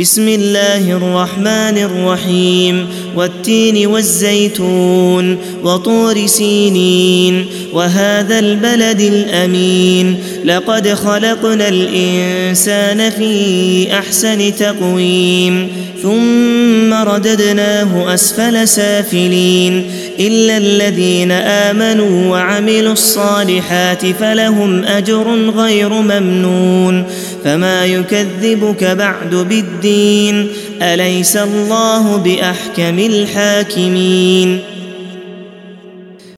بسم الله الرحمن الرحيم والتين والزيتون وطور سينين وهذا البلد الأمين. لقد خلقنا الإنسان في أحسن تقويم ثم رددناه أسفل سافلين. إلا الذين آمنوا وعملوا الصالحات فلهم أجر غير ممنون. فما يكذبك بعد بالدين أليس الله بأحكم الحاكمين